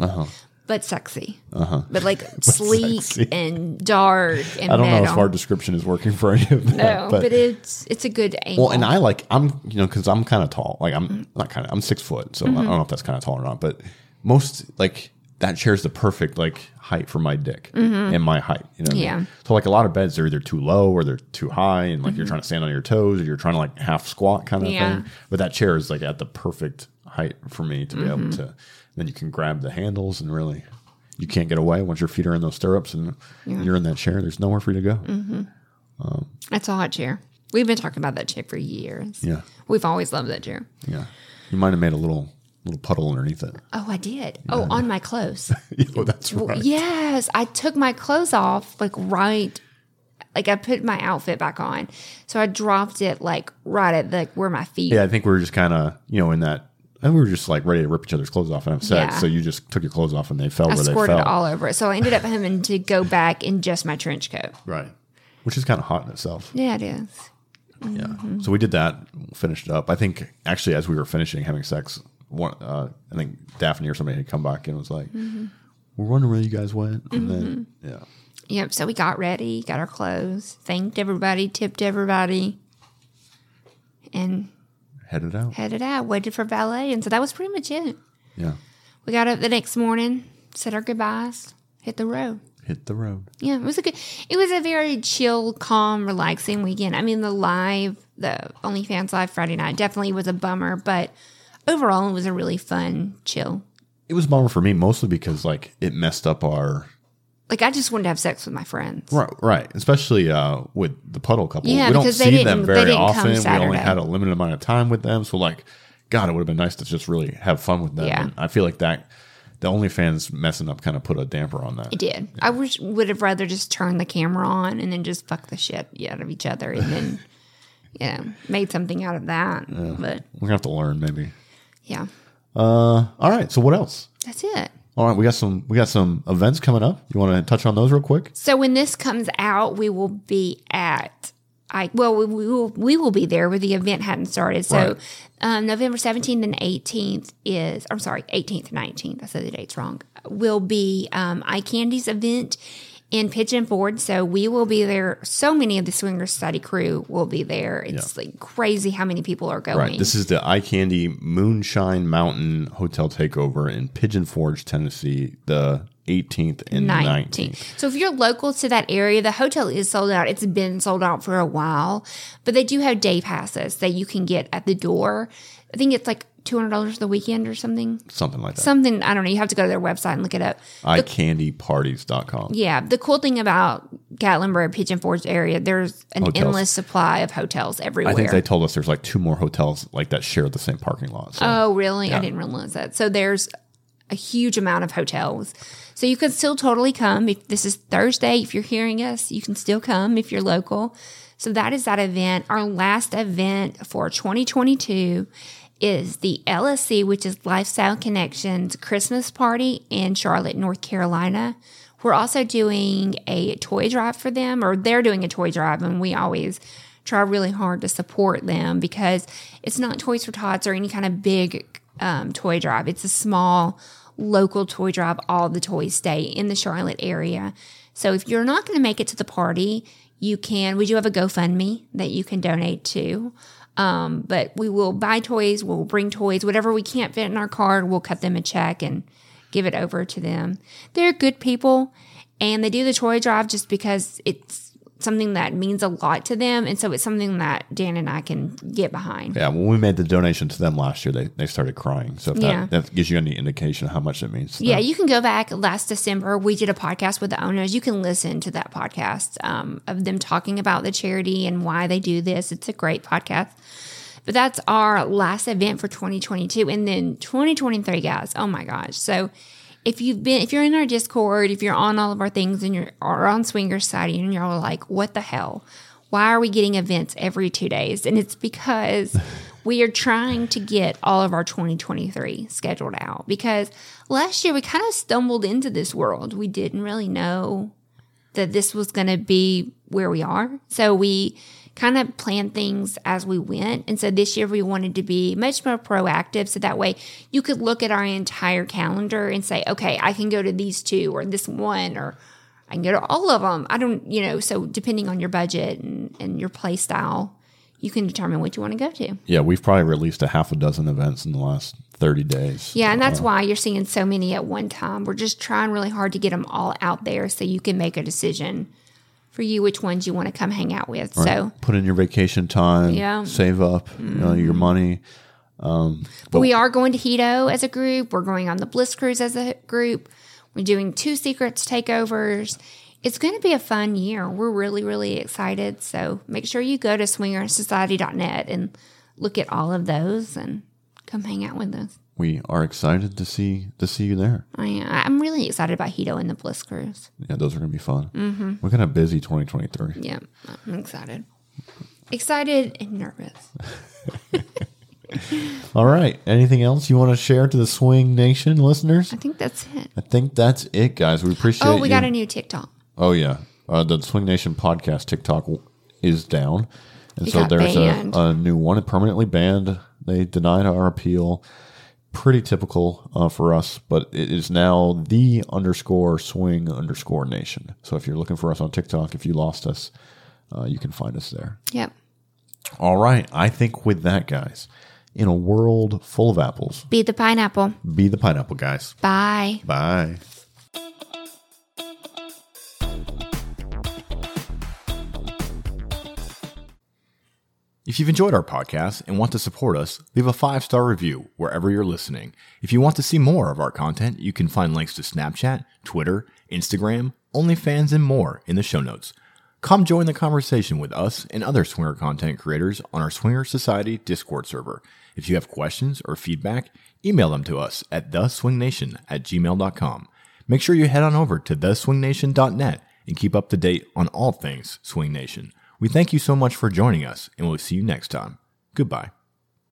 but sexy. Uh-huh. But like sleek sexy. and dark and I don't know if our description is working for any of that. no, but, it's it's a good angle. Well, and I like I'm you know because I'm kind of tall. Like I'm not kind of I'm six foot, so I don't know if that's kind of tall or not. But most like that chair's the perfect like height for my dick mm-hmm. and my height. You know, what I mean? Yeah. So like a lot of beds, they're either too low or they're too high, and like you're mm-hmm. trying to stand on your toes or you're trying to like half squat kind of Yeah. thing. But that chair is like at the perfect height for me to be able mm-hmm. to. Then you can grab the handles and really. You can't get away once your feet are in those stirrups and you're in that chair. There's nowhere for you to go. Um, it's a hot chair. We've been talking about that chair for years. Yeah. We've always loved that chair. Yeah. You might have made a little little puddle underneath it. Oh, I did. Oh, on my clothes. oh, that's right. Yes, I took my clothes off like right like I put my outfit back on. So I dropped it like right at like where my feet Yeah, I think we were just kind of, you know, in that, and we were just like ready to rip each other's clothes off and have sex. Yeah. So you just took your clothes off and they fell I where they fell. all over it. So I ended up having to go back in just my trench coat. Right. Which is kind of hot in itself. Yeah, it is. Yeah. Mm-hmm. So we did that, finished it up. I think actually, as we were finishing having sex, one, uh, I think Daphne or somebody had come back and was like, Mm-hmm. we're wondering where you guys went. And then, yeah. Yep. So we got ready, got our clothes, thanked everybody, tipped everybody, and headed out. headed out, waited for valet, and so that was pretty much it. Yeah, We got up the next morning, said our goodbyes, hit the road. hit the road. Yeah, it was a good. It was a very chill, calm, relaxing weekend. I mean, the live, the OnlyFans live Friday night definitely was a bummer, but overall, it was a really fun, chill. It was a bummer for me mostly because like it messed up our Like I just wanted to have sex with my friends. right, right. Especially uh, with the puddle couple. Yeah, we don't because they see didn't- them they very didn't come often. We only Saturday. had a limited amount of time with them, so like, God, it would have been nice to just really have fun with them. Yeah. And I feel like that the OnlyFans messing up kind of put a damper on that. It did. I wish would have rather just turned the camera on and then just fuck the shit out of each other and then, yeah, made something out of that. But We're gonna have to learn maybe. Yeah, Uh, all right. So what else? that's it. All right, we got some we got some events coming up. You want to touch on those real quick? So when this comes out, we will be at I well we, we will we will be there where the event hadn't started. So Right. um, November seventeenth and eighteenth is I'm sorry eighteenth and nineteenth. I said the dates wrong. Will be um, Eye Candy's event in Pigeon Forge. So we will be there. So many of the Swinger Society crew will be there. It's like crazy how many people are going. Right. This is the Eye Candy Moonshine Mountain Hotel Takeover in Pigeon Forge, Tennessee, the 18th and 19th. So if you're local to that area, the hotel is sold out. It's been sold out for a while, but they do have day passes that you can get at the door. I think it's like two hundred dollars the weekend or something. Something like that. Something I don't know. You have to go to their website and look it up. EyeCandyParties.com. Yeah, the cool thing about Gatlinburg, Pigeon Forge area, there's an Hotels. endless supply of hotels everywhere. I think they told us there's like two more hotels like that share the same parking lot. So Oh, really? I didn't realize that. So there's a huge amount of hotels. So you could still totally come. If this is Thursday, if you're hearing us, you can still come if you're local. So that is that event. Our last event for 2022 is the LSC, which is Lifestyle Connections Christmas party in Charlotte, North Carolina. We're also doing a toy drive for them, or they're doing a toy drive, and we always try really hard to support them because it's not Toys for Tots or any kind of big um, toy drive. It's a small local toy drive. All the toys stay in the Charlotte area. So if you're not going to make it to the party, you can. We do have a GoFundMe that you can donate to. Um, but we will buy toys, we'll bring toys, whatever we can't fit in our card, we'll cut them a check and give it over to them. They're good people and they do the toy drive just because it's something that means a lot to them. And so it's something that Dan and I can get behind. yeah, when we made the donation to them last year, they, they started crying. So if Yeah. that, that gives you any indication of how much it means. to Yeah, them. you can go back last December. We did a podcast with the owners. You can listen to that podcast um, of them talking about the charity and why they do this. It's a great podcast. But that's our last event for 2022. And then 2023, guys, oh my gosh. So if you've been, if you're in our Discord, if you're on all of our things and you're or on Swinger Society and you're all like, what the hell? Why are we getting events every two days? And it's because we are trying to get all of our 2023 scheduled out because last year we kind of stumbled into this world. We didn't really know that this was going to be where we are. So we kind of plan things as we went. And so this year we wanted to be much more proactive. So that way you could look at our entire calendar and say, okay, I can go to these two or this one or I can go to all of them. I don't, you know, so depending on your budget and, and your play style, you can determine what you want to go to. Yeah, we've probably released a half a dozen events in the last 30 days. Yeah, and that's uh, why you're seeing so many at one time. We're just trying really hard to get them all out there so you can make a decision for you which ones you want to come hang out with. So Put in your vacation time, Yeah. Mm-hmm. save up you know, your money. Um but we are going to Hedo as a group. We're going on the Bliss Cruise as a group. We're doing two secrets takeovers. It's going to be a fun year. We're really, really excited. So make sure you go to swingersociety.net and look at all of those and come hang out with us. We are excited to see to see you there. I, I'm really excited about Hedo and the Bliss Cruise. Yeah, those are going to be fun. Mm-hmm. We're to have busy 2023. Yeah, I'm excited. Excited and nervous. All right. Anything else you want to share to the Swing Nation listeners? I think that's it. I think that's it, guys. We appreciate Oh, we you. got a new TikTok. Oh yeah, uh, the Swing Nation podcast TikTok is down, and It so there's a, a new one. It permanently banned. They denied our appeal. Pretty typical uh, for us, but it is now the underscore swing underscore nation. So if you're looking for us on TikTok, if you lost us, uh, you can find us there. Yep. All right. I think with that, guys, in a world full of apples. Be the pineapple. Be the pineapple, guys. Bye. Bye. If you've enjoyed our podcast and want to support us, leave a five star review wherever you're listening. If you want to see more of our content, you can find links to Snapchat, Twitter, Instagram, OnlyFans, and more in the show notes. Come join the conversation with us and other swinger content creators on our Swinger Society Discord server. If you have questions or feedback, email them to us at theswingnation at gmail.com. Make sure you head on over to theswingnation.net and keep up to date on all things Swing Nation. We thank you so much for joining us, and we'll see you next time. Goodbye.